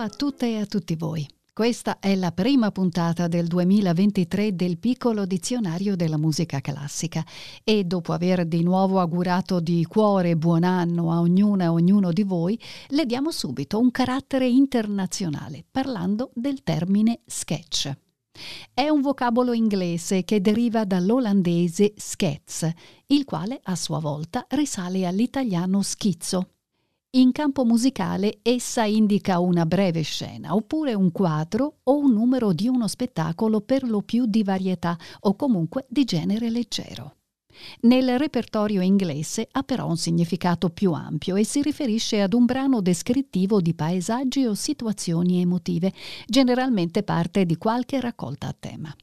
A tutte e a tutti voi. Questa è la prima puntata del 2023 del piccolo dizionario della musica classica e dopo aver di nuovo augurato di cuore buon anno a ognuna e ognuno di voi, le diamo subito un carattere internazionale parlando del termine sketch. È un vocabolo inglese che deriva dall'olandese sketch, il quale a sua volta risale all'italiano schizzo. In campo musicale essa indica una breve scena, oppure un quadro o un numero di uno spettacolo per lo più di varietà o comunque di genere leggero. Nel repertorio inglese ha però un significato più ampio e si riferisce ad un brano descrittivo di paesaggi o situazioni emotive, generalmente parte di qualche raccolta a tema.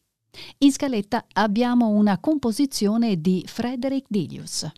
In scaletta abbiamo una composizione di Frederick Dilius.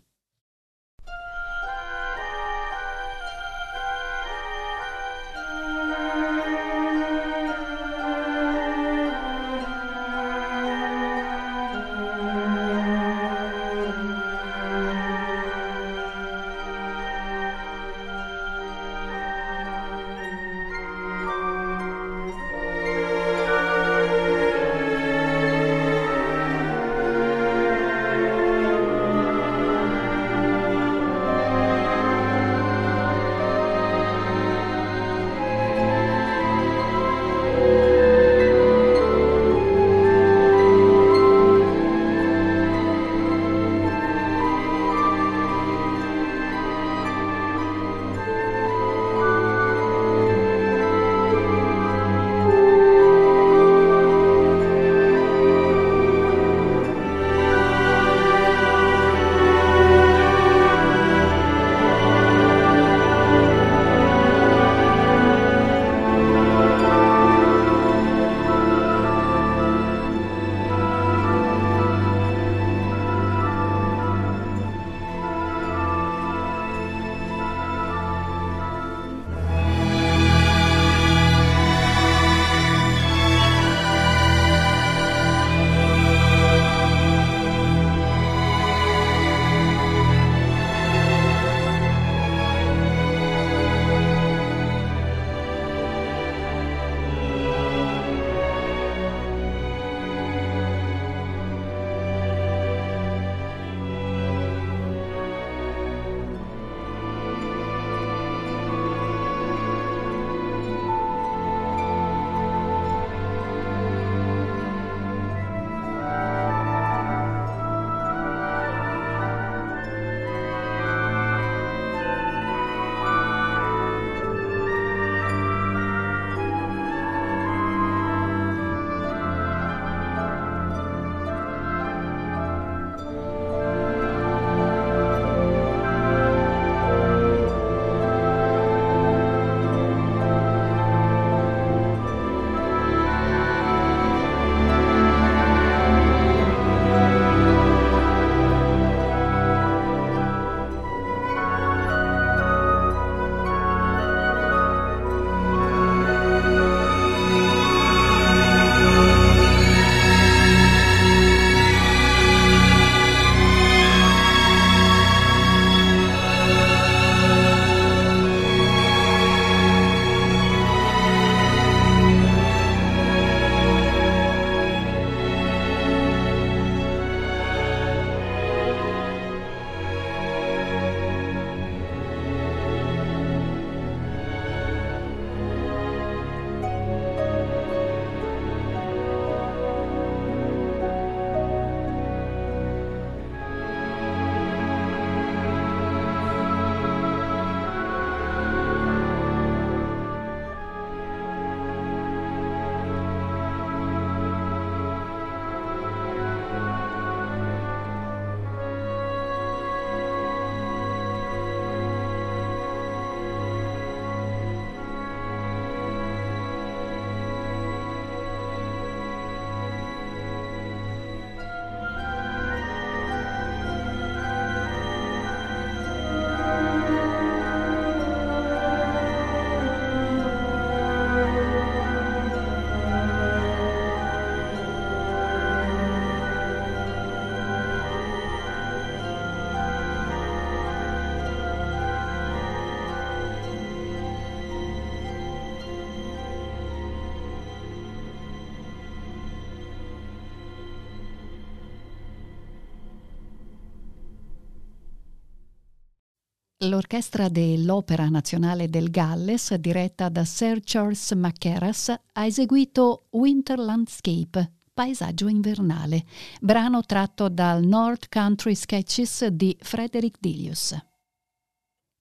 L'orchestra dell'Opera Nazionale del Galles, diretta da Sir Charles Mackerras, ha eseguito Winter Landscape, Paesaggio invernale, brano tratto dal North Country Sketches di Frederick Dilius.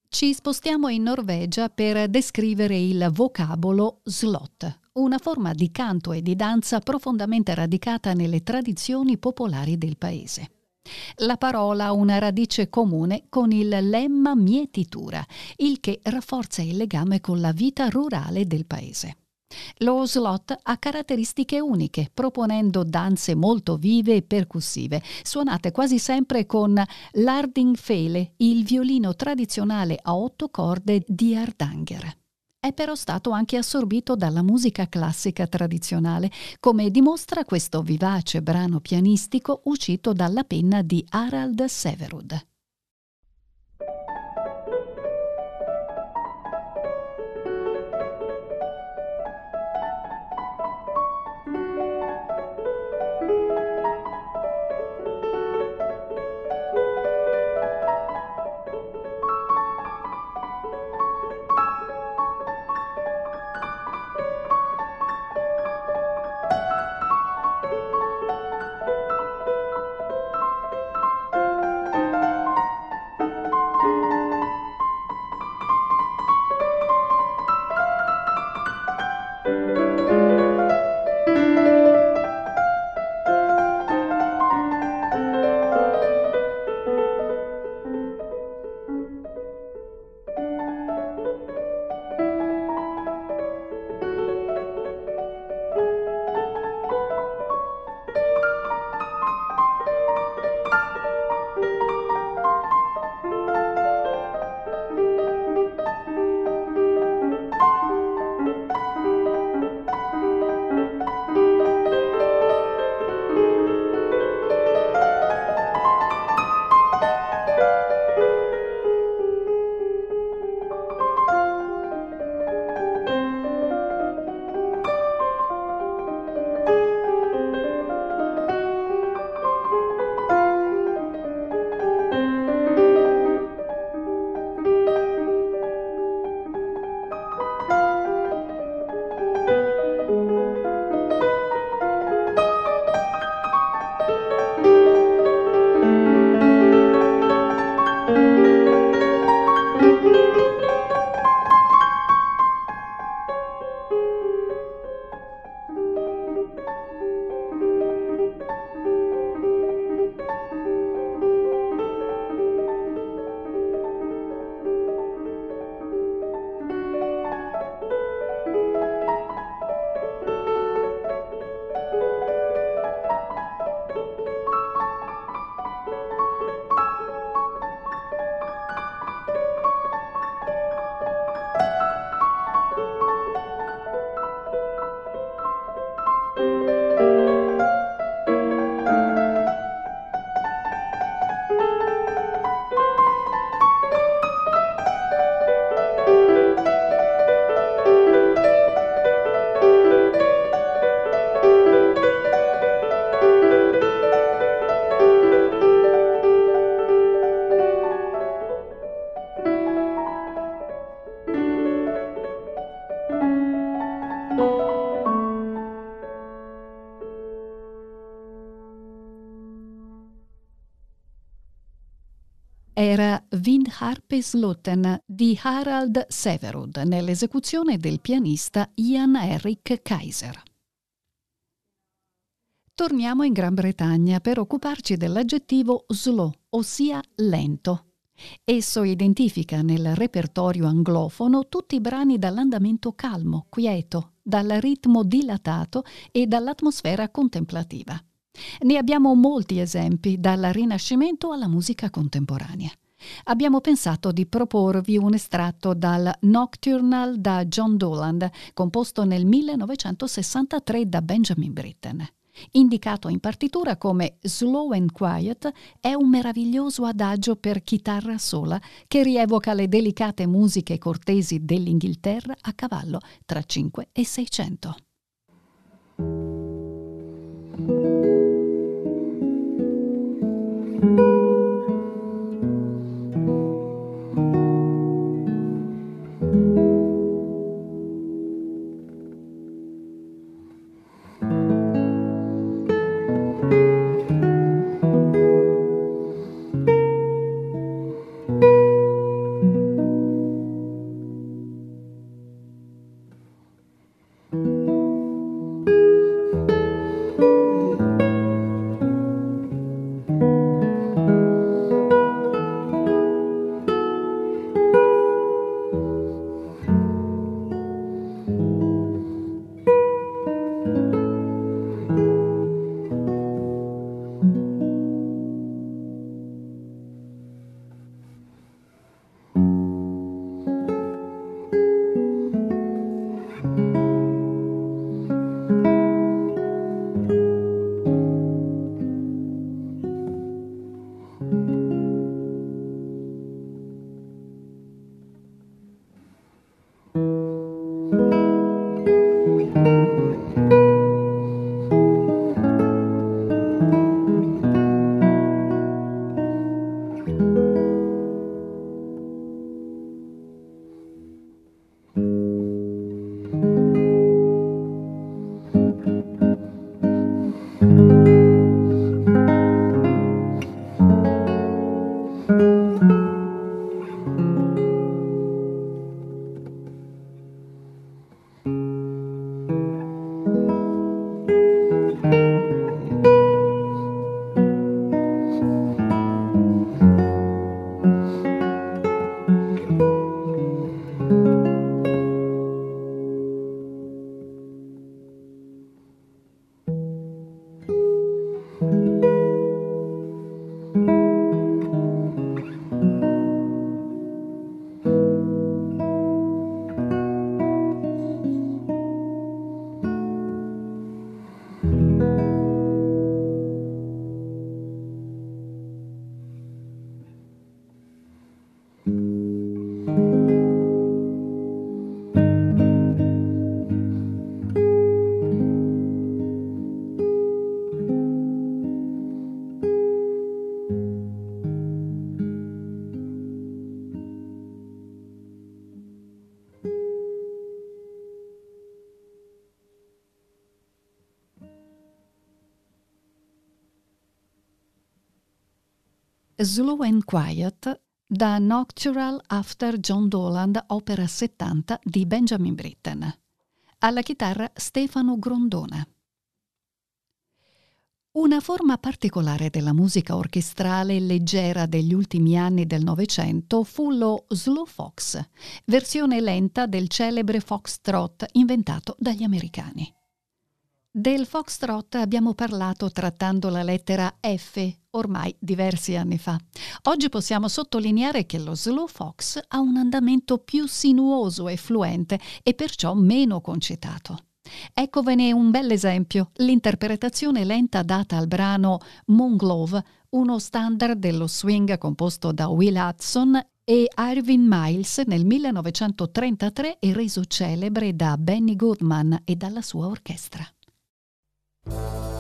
Ci spostiamo in Norvegia per descrivere il vocabolo slot, una forma di canto e di danza profondamente radicata nelle tradizioni popolari del paese. La parola ha una radice comune con il lemma mietitura, il che rafforza il legame con la vita rurale del paese. Lo slot ha caratteristiche uniche, proponendo danze molto vive e percussive, suonate quasi sempre con l'Ardingfele, il violino tradizionale a otto corde di Hardanger è però stato anche assorbito dalla musica classica tradizionale, come dimostra questo vivace brano pianistico uscito dalla penna di Harald Severud. Windharpeslotten di Harald Severud nell'esecuzione del pianista Ian Eric Kaiser. Torniamo in Gran Bretagna per occuparci dell'aggettivo slow, ossia lento. Esso identifica nel repertorio anglofono tutti i brani dall'andamento calmo, quieto, dal ritmo dilatato e dall'atmosfera contemplativa. Ne abbiamo molti esempi, dal Rinascimento alla musica contemporanea. Abbiamo pensato di proporvi un estratto dal Nocturnal da John Doland, composto nel 1963 da Benjamin Britten. Indicato in partitura come Slow and Quiet, è un meraviglioso adagio per chitarra sola che rievoca le delicate musiche cortesi dell'Inghilterra a cavallo tra 5 e 600. Slow and Quiet da Noctural After John Doland, opera 70 di Benjamin Britten. Alla chitarra Stefano Grondona. Una forma particolare della musica orchestrale leggera degli ultimi anni del Novecento fu lo slow fox, versione lenta del celebre foxtrot inventato dagli americani. Del foxtrot abbiamo parlato trattando la lettera F ormai diversi anni fa. Oggi possiamo sottolineare che lo slow fox ha un andamento più sinuoso e fluente e perciò meno concitato. Eccovene un bel esempio, l'interpretazione lenta data al brano Moonglove, uno standard dello swing composto da Will Hudson e Irving Miles nel 1933 e reso celebre da Benny Goodman e dalla sua orchestra. Thank you.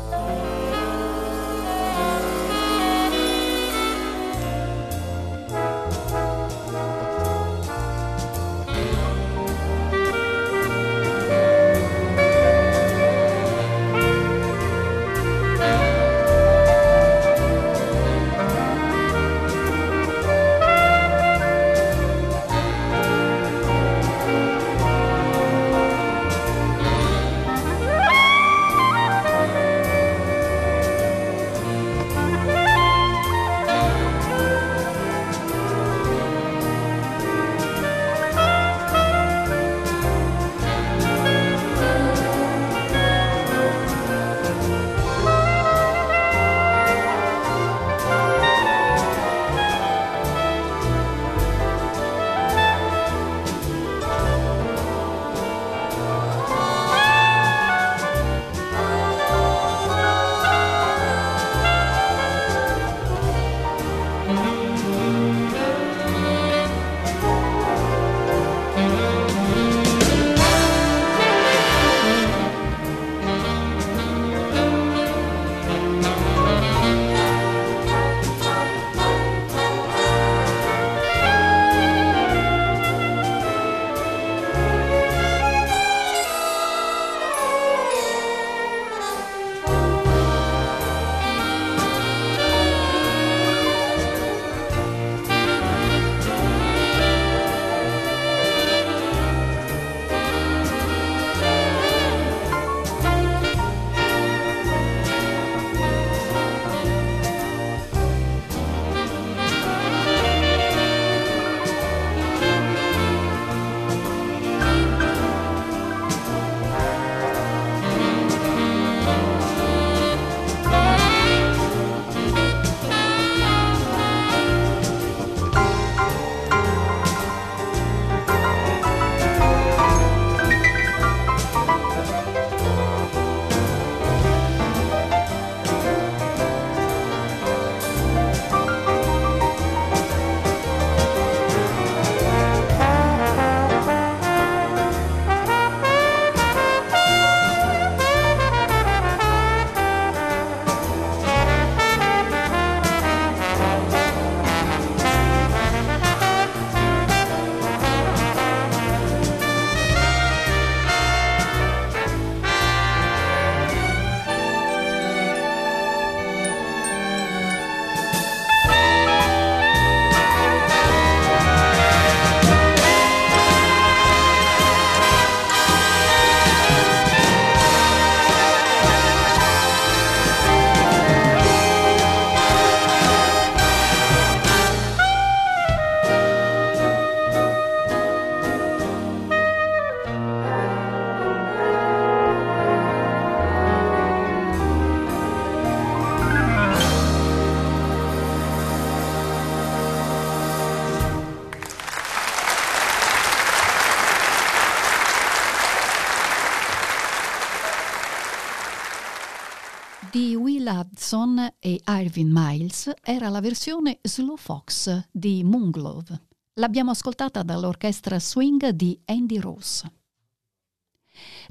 E Irving Miles era la versione Slow Fox di Moonglove. L'abbiamo ascoltata dall'orchestra swing di Andy Rose.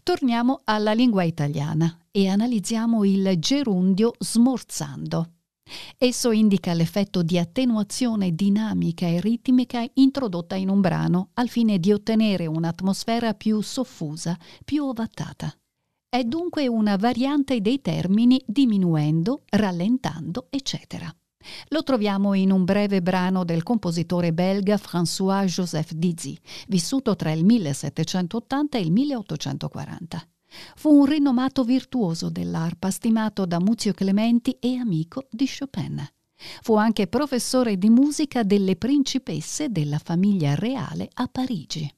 Torniamo alla lingua italiana e analizziamo il gerundio smorzando. Esso indica l'effetto di attenuazione dinamica e ritmica introdotta in un brano al fine di ottenere un'atmosfera più soffusa, più ovattata. È dunque una variante dei termini diminuendo, rallentando, eccetera. Lo troviamo in un breve brano del compositore belga François-Joseph Dizzy, vissuto tra il 1780 e il 1840. Fu un rinomato virtuoso dell'arpa, stimato da Muzio Clementi e amico di Chopin. Fu anche professore di musica delle principesse della famiglia reale a Parigi.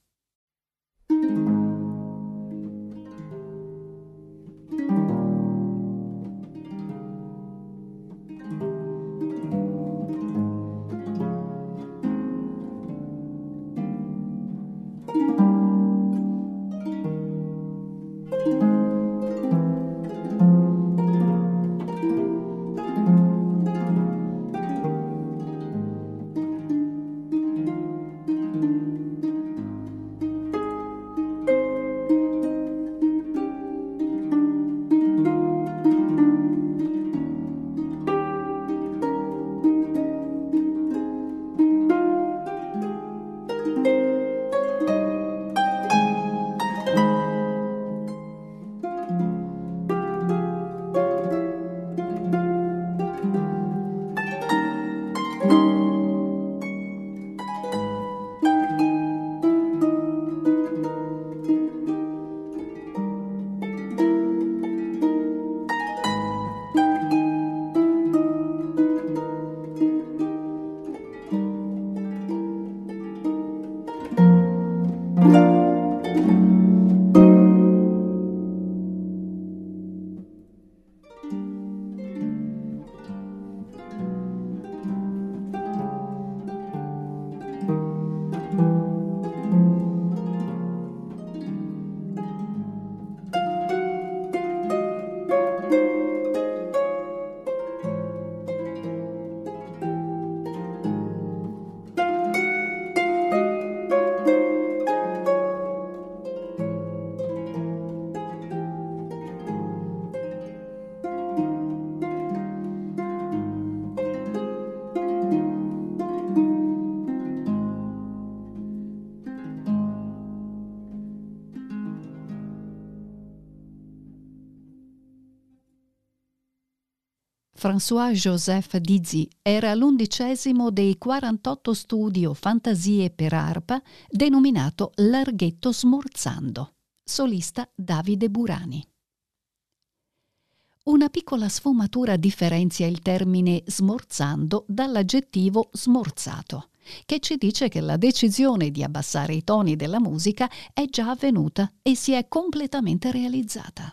François-Joseph Dizzy era l'undicesimo dei 48 studi o fantasie per arpa denominato Larghetto Smorzando. Solista Davide Burani. Una piccola sfumatura differenzia il termine smorzando dall'aggettivo smorzato, che ci dice che la decisione di abbassare i toni della musica è già avvenuta e si è completamente realizzata.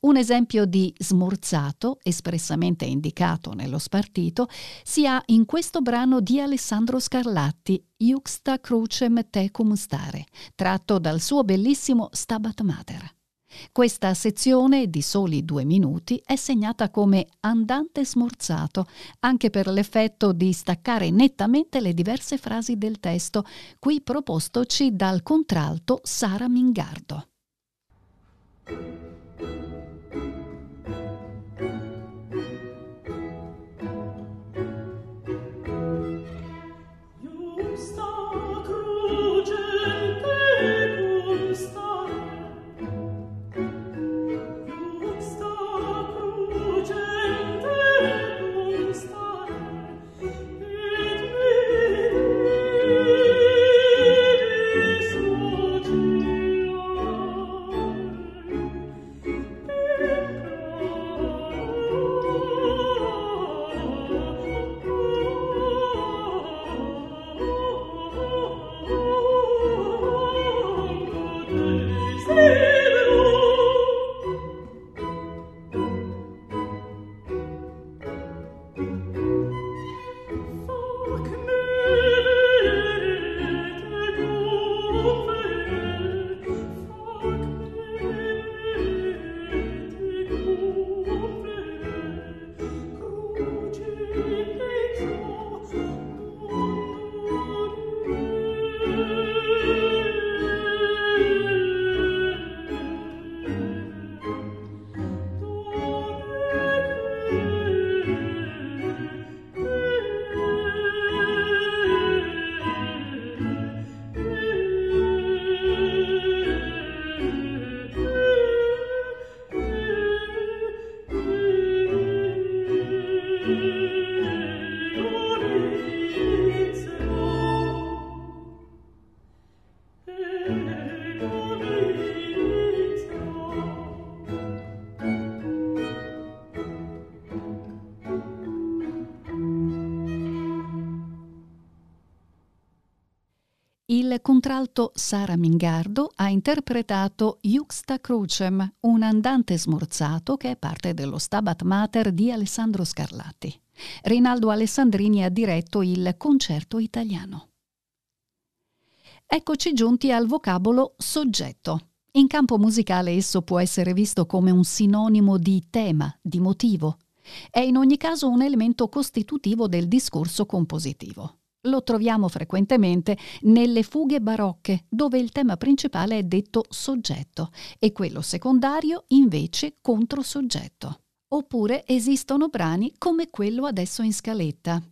Un esempio di smorzato, espressamente indicato nello spartito, si ha in questo brano di Alessandro Scarlatti, Iuxta crucem tecum stare, tratto dal suo bellissimo Stabat Mater. Questa sezione, di soli due minuti, è segnata come andante smorzato, anche per l'effetto di staccare nettamente le diverse frasi del testo, qui propostoci dal contralto Sara Mingardo. Contralto Sara Mingardo ha interpretato Juxta Crucem, un andante smorzato che è parte dello Stabat Mater di Alessandro Scarlatti. Rinaldo Alessandrini ha diretto il concerto italiano. Eccoci giunti al vocabolo soggetto. In campo musicale esso può essere visto come un sinonimo di tema, di motivo. È in ogni caso un elemento costitutivo del discorso compositivo. Lo troviamo frequentemente nelle fughe barocche, dove il tema principale è detto soggetto e quello secondario invece controsoggetto. Oppure esistono brani come quello adesso in scaletta,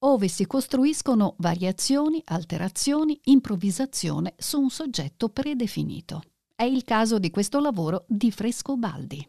ove si costruiscono variazioni, alterazioni, improvvisazione su un soggetto predefinito. È il caso di questo lavoro di Frescobaldi.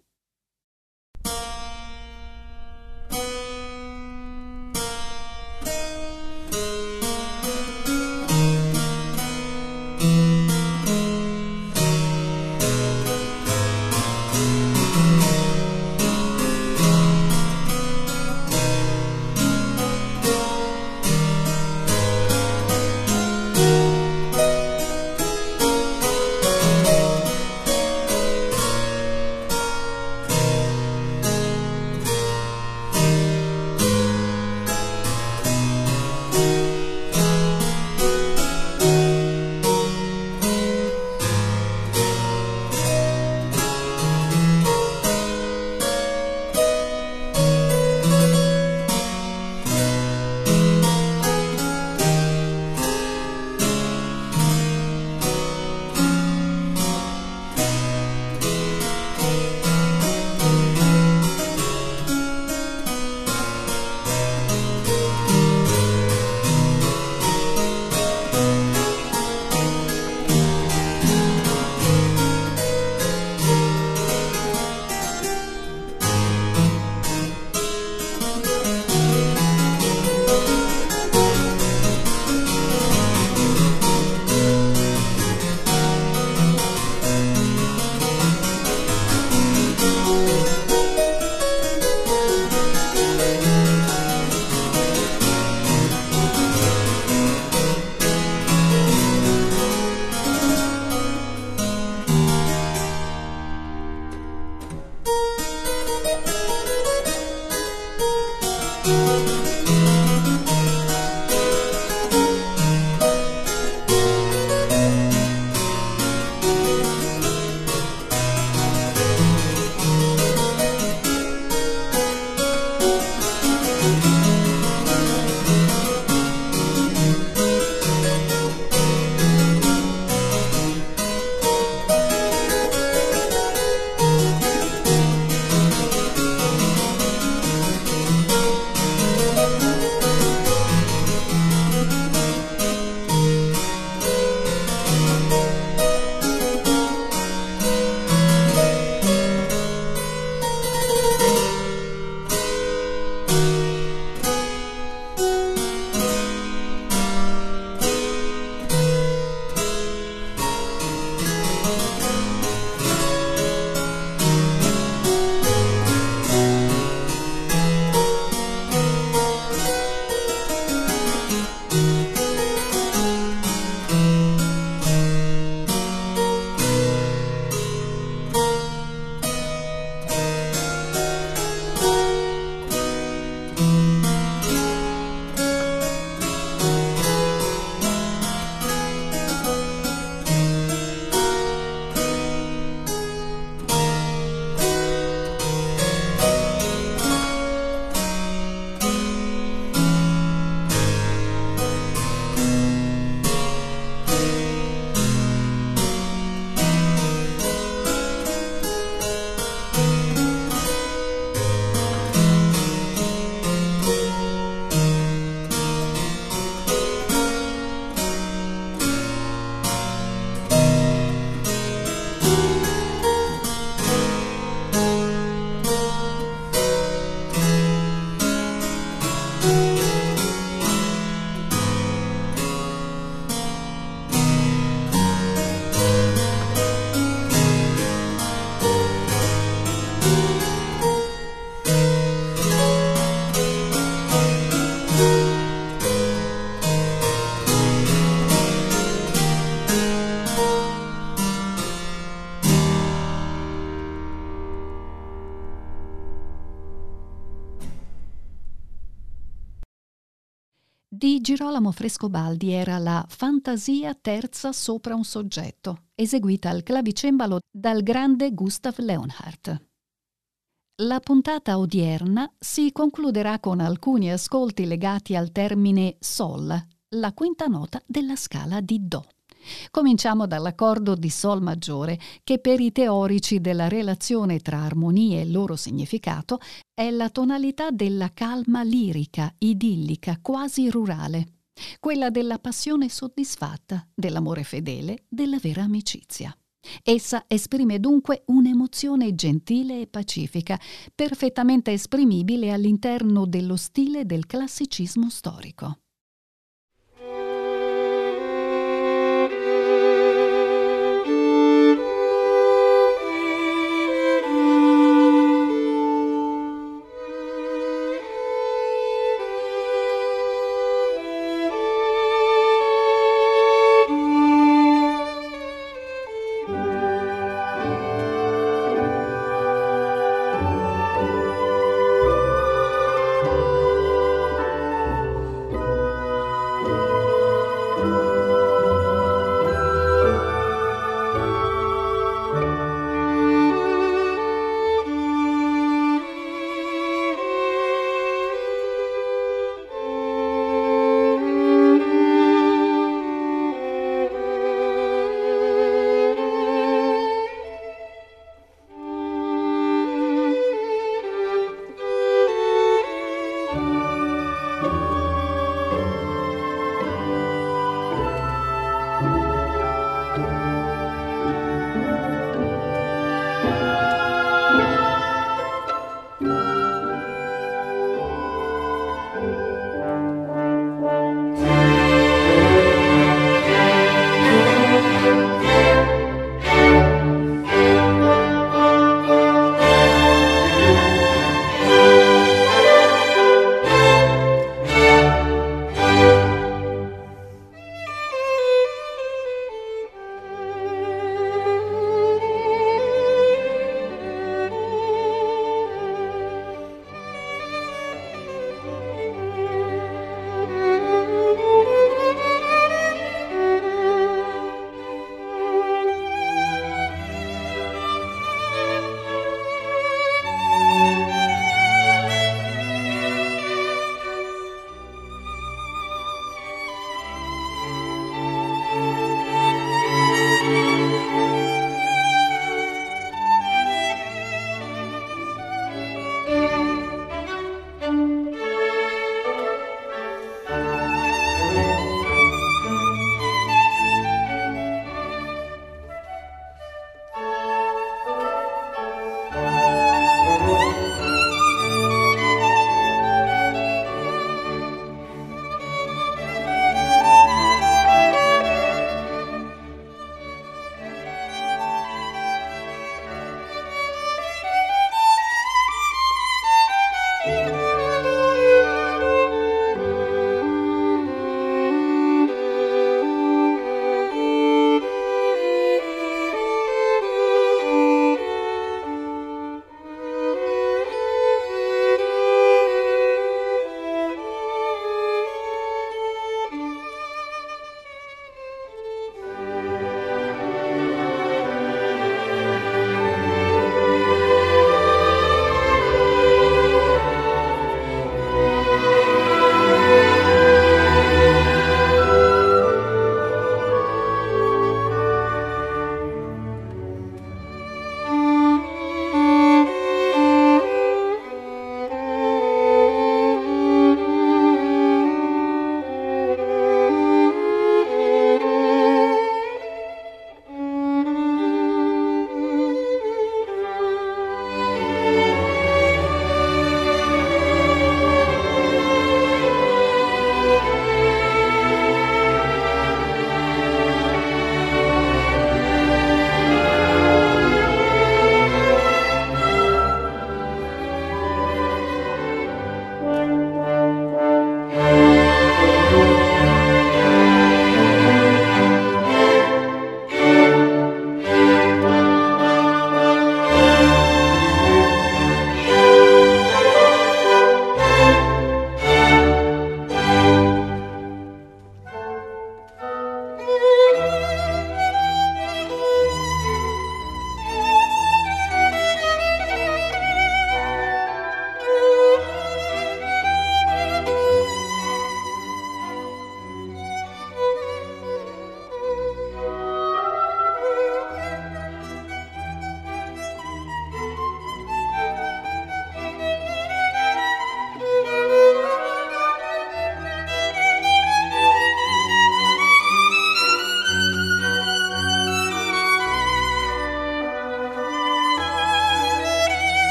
Girolamo Frescobaldi era la Fantasia terza sopra un soggetto, eseguita al clavicembalo dal grande Gustav Leonhardt. La puntata odierna si concluderà con alcuni ascolti legati al termine Sol, la quinta nota della scala di Do. Cominciamo dall'accordo di Sol maggiore, che per i teorici della relazione tra armonie e loro significato è la tonalità della calma lirica, idillica, quasi rurale, quella della passione soddisfatta, dell'amore fedele, della vera amicizia. Essa esprime dunque un'emozione gentile e pacifica, perfettamente esprimibile all'interno dello stile del classicismo storico.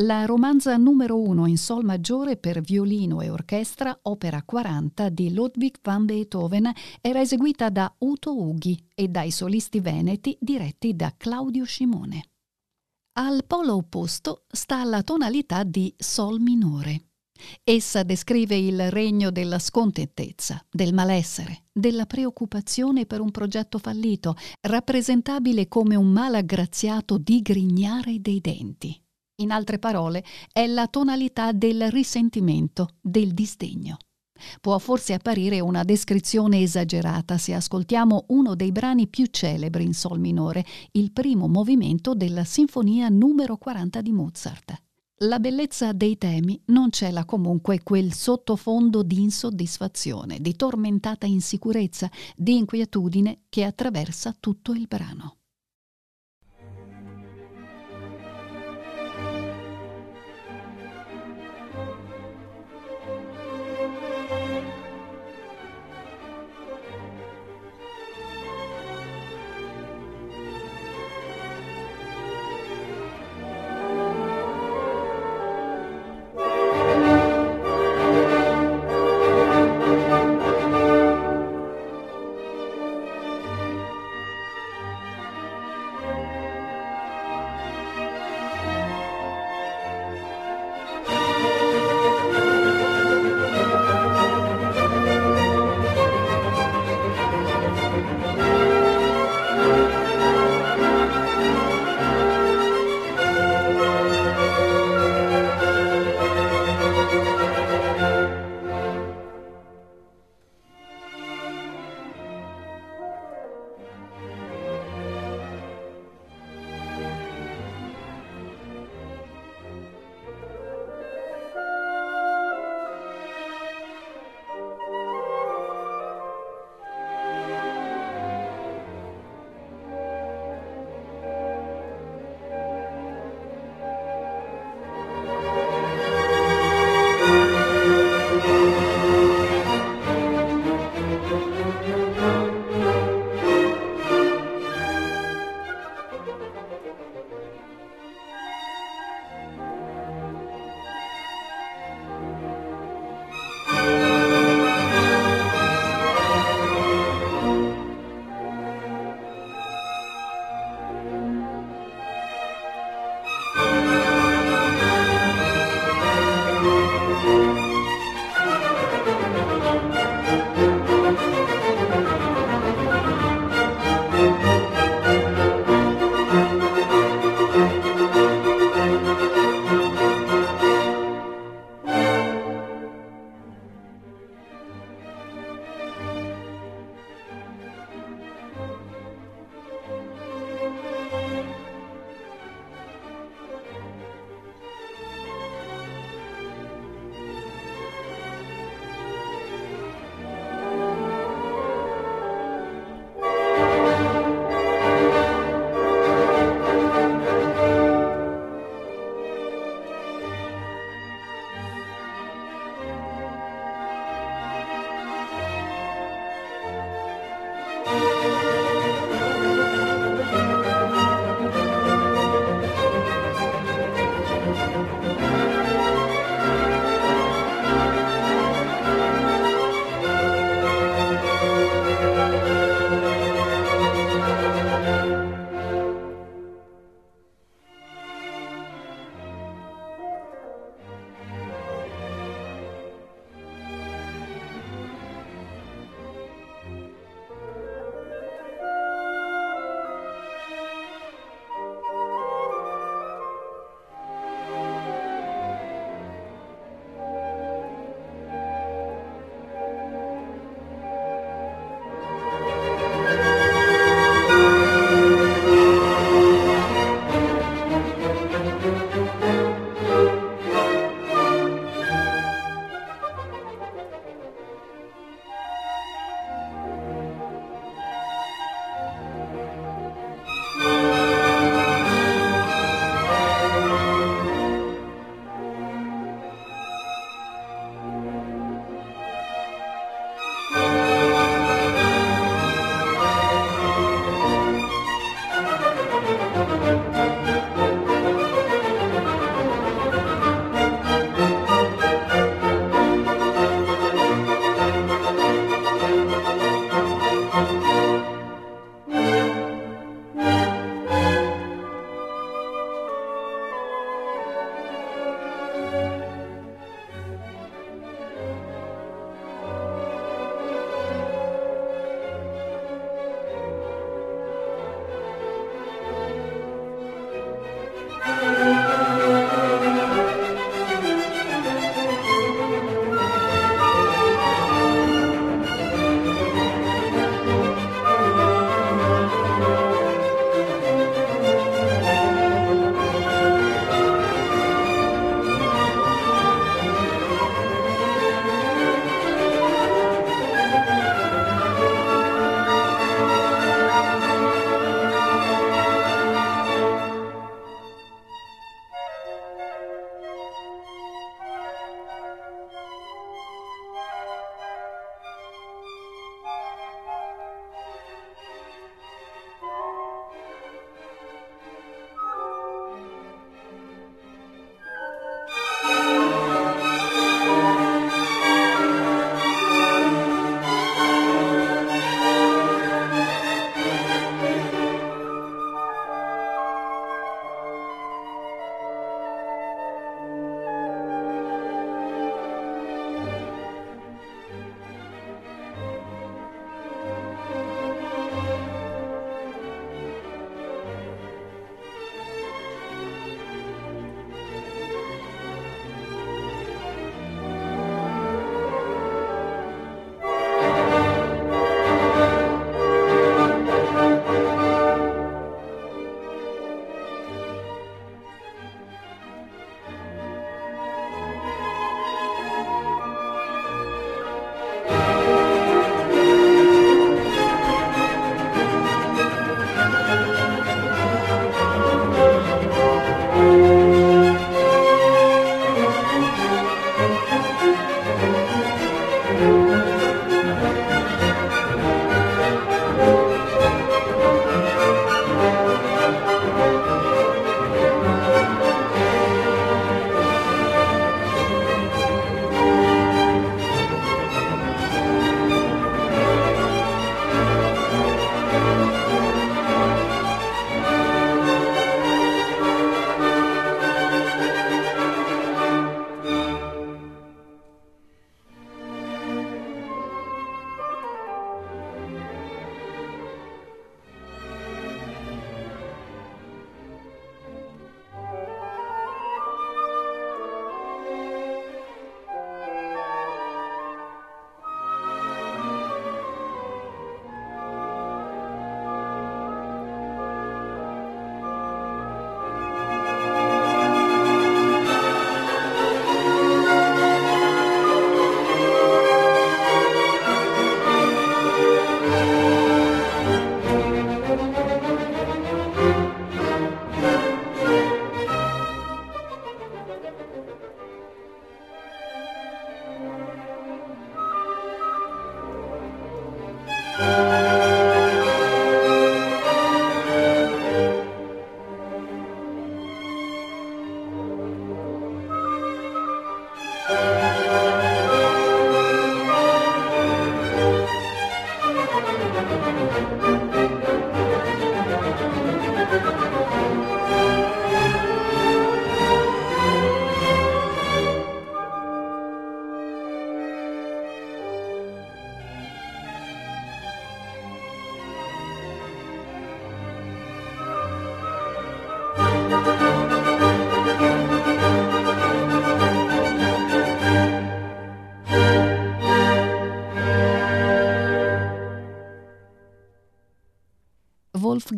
La romanza numero uno in sol maggiore per violino e orchestra, opera 40 di Ludwig van Beethoven, era eseguita da Uto Ughi e dai solisti veneti diretti da Claudio Scimone. Al polo opposto sta la tonalità di Sol minore. Essa descrive il regno della scontentezza, del malessere, della preoccupazione per un progetto fallito, rappresentabile come un malaggraziato digrignare dei denti. In altre parole, è la tonalità del risentimento, del disdegno. Può forse apparire una descrizione esagerata se ascoltiamo uno dei brani più celebri in Sol minore, il primo movimento della Sinfonia numero 40 di Mozart. La bellezza dei temi non cela comunque quel sottofondo di insoddisfazione, di tormentata insicurezza, di inquietudine che attraversa tutto il brano.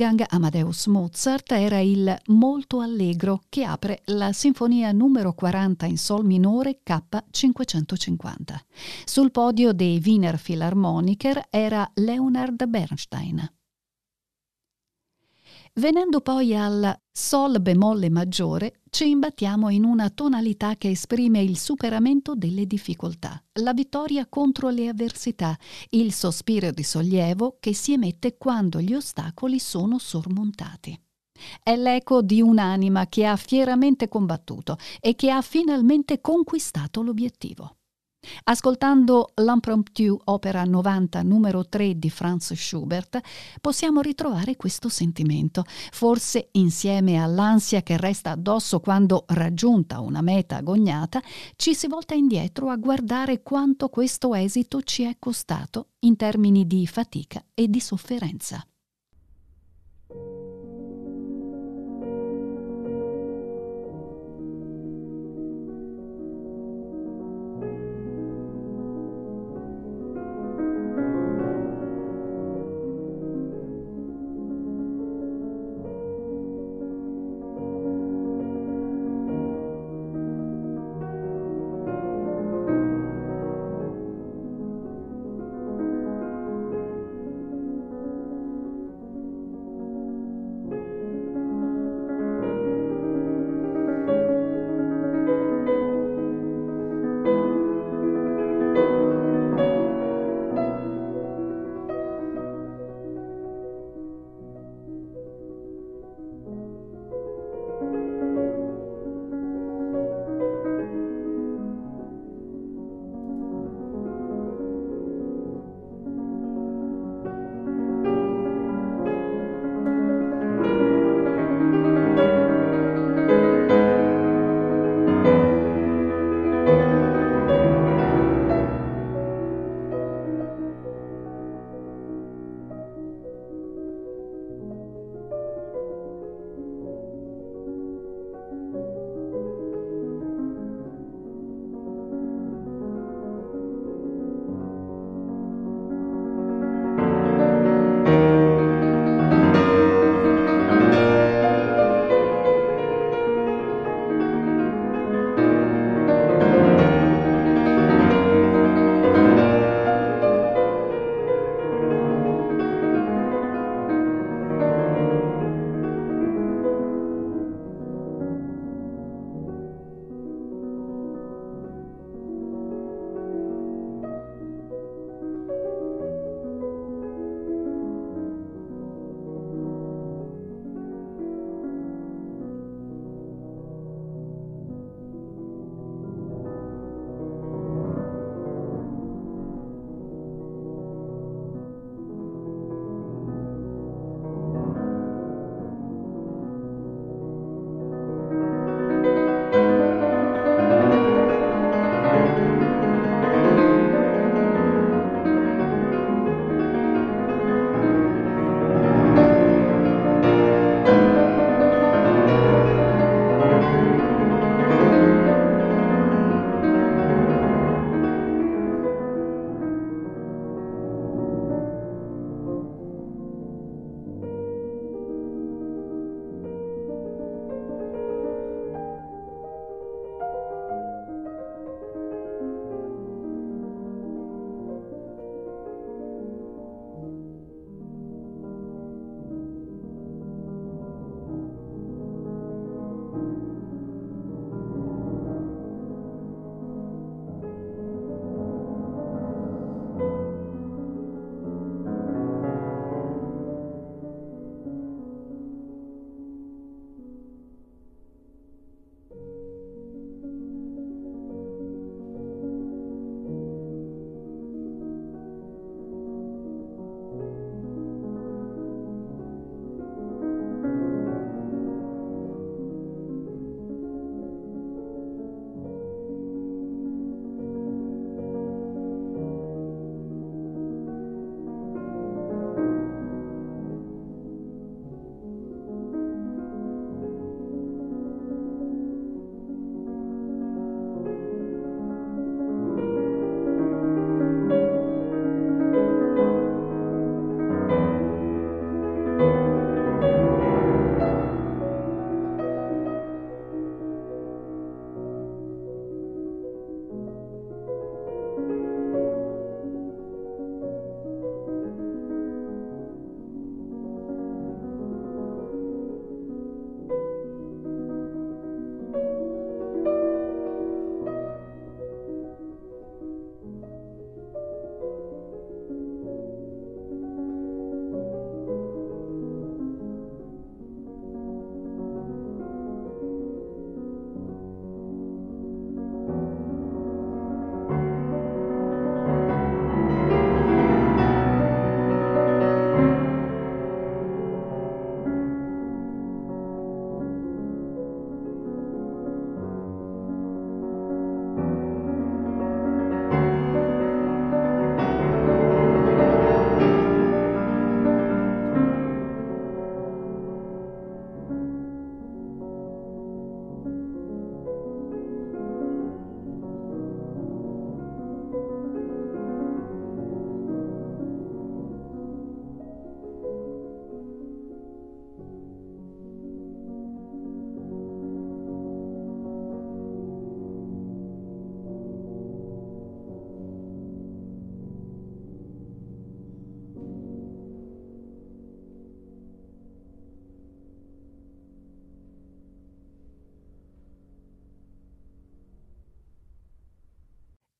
Wolfgang Amadeus Mozart era il Molto Allegro che apre la sinfonia numero 40 in Sol minore K550. Sul podio dei Wiener Philharmoniker era Leonard Bernstein. Venendo poi al Sol bemolle maggiore, ci imbattiamo in una tonalità che esprime il superamento delle difficoltà, la vittoria contro le avversità, il sospiro di sollievo che si emette quando gli ostacoli sono sormontati. È l'eco di un'anima che ha fieramente combattuto e che ha finalmente conquistato l'obiettivo. Ascoltando l'Impromptu opera 90 numero 3 di Franz Schubert possiamo ritrovare questo sentimento, forse insieme all'ansia che resta addosso quando, raggiunta una meta agognata, ci si volta indietro a guardare quanto questo esito ci è costato in termini di fatica e di sofferenza.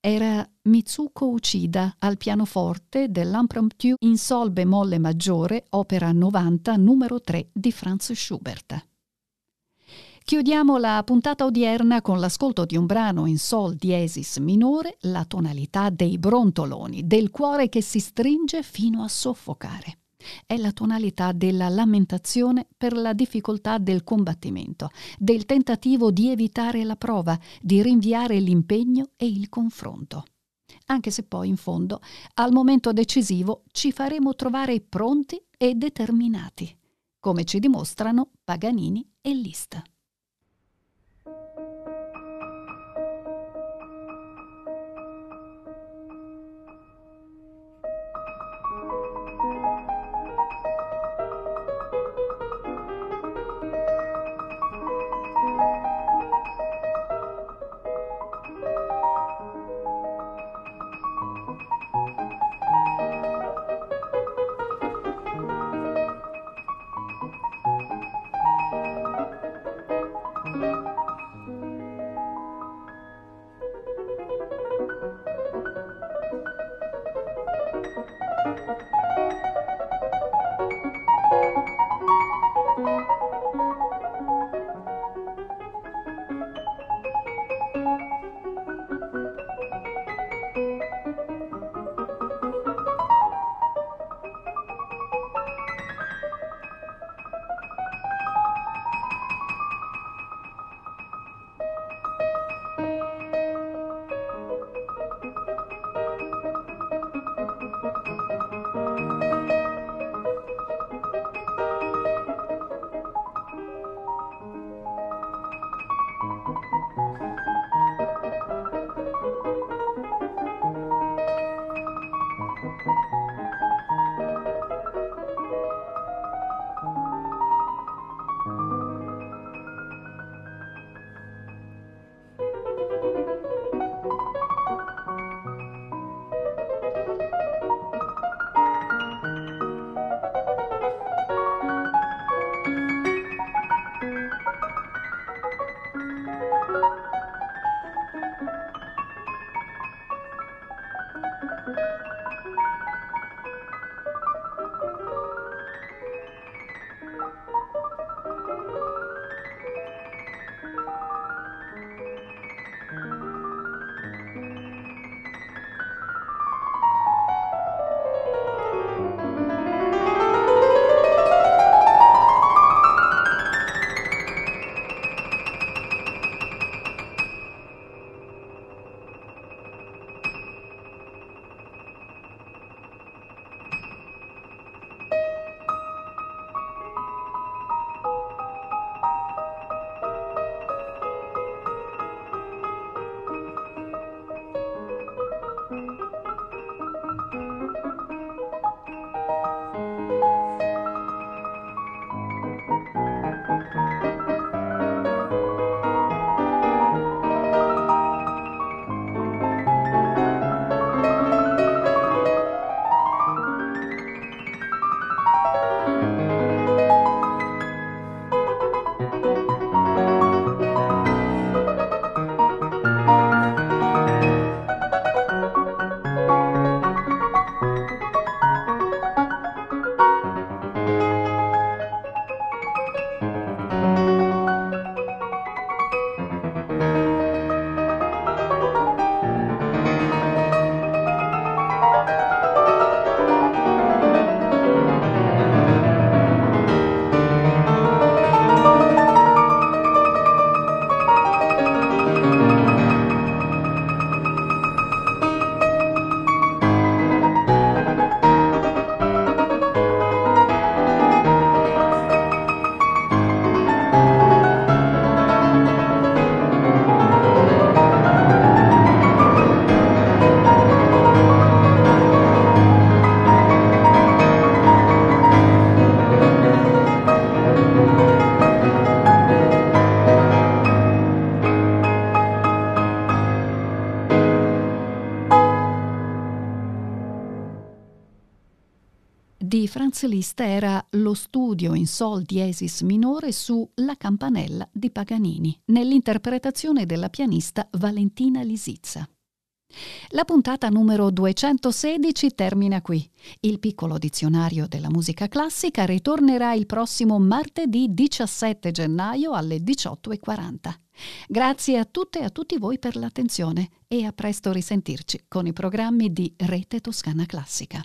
Era Mitsuko Uchida al pianoforte dell'Impromptu in Sol bemolle maggiore, opera 90, numero 3 di Franz Schubert. Chiudiamo la puntata odierna con l'ascolto di un brano in Sol diesis minore, la tonalità dei brontoloni, del cuore che si stringe fino a soffocare. È la tonalità della lamentazione per la difficoltà del combattimento, del tentativo di evitare la prova, di rinviare l'impegno e il confronto. Anche se poi, in fondo, al momento decisivo ci faremo trovare pronti e determinati, come ci dimostrano Paganini e Liszt. Liszt era lo studio in sol diesis minore su La campanella di Paganini, nell'interpretazione della pianista Valentina Lisizza. La puntata numero 216 termina qui. Il piccolo dizionario della musica classica ritornerà il prossimo martedì 17 gennaio alle 18.40. Grazie a tutte e a tutti voi per l'attenzione e a presto risentirci con i programmi di Rete Toscana Classica.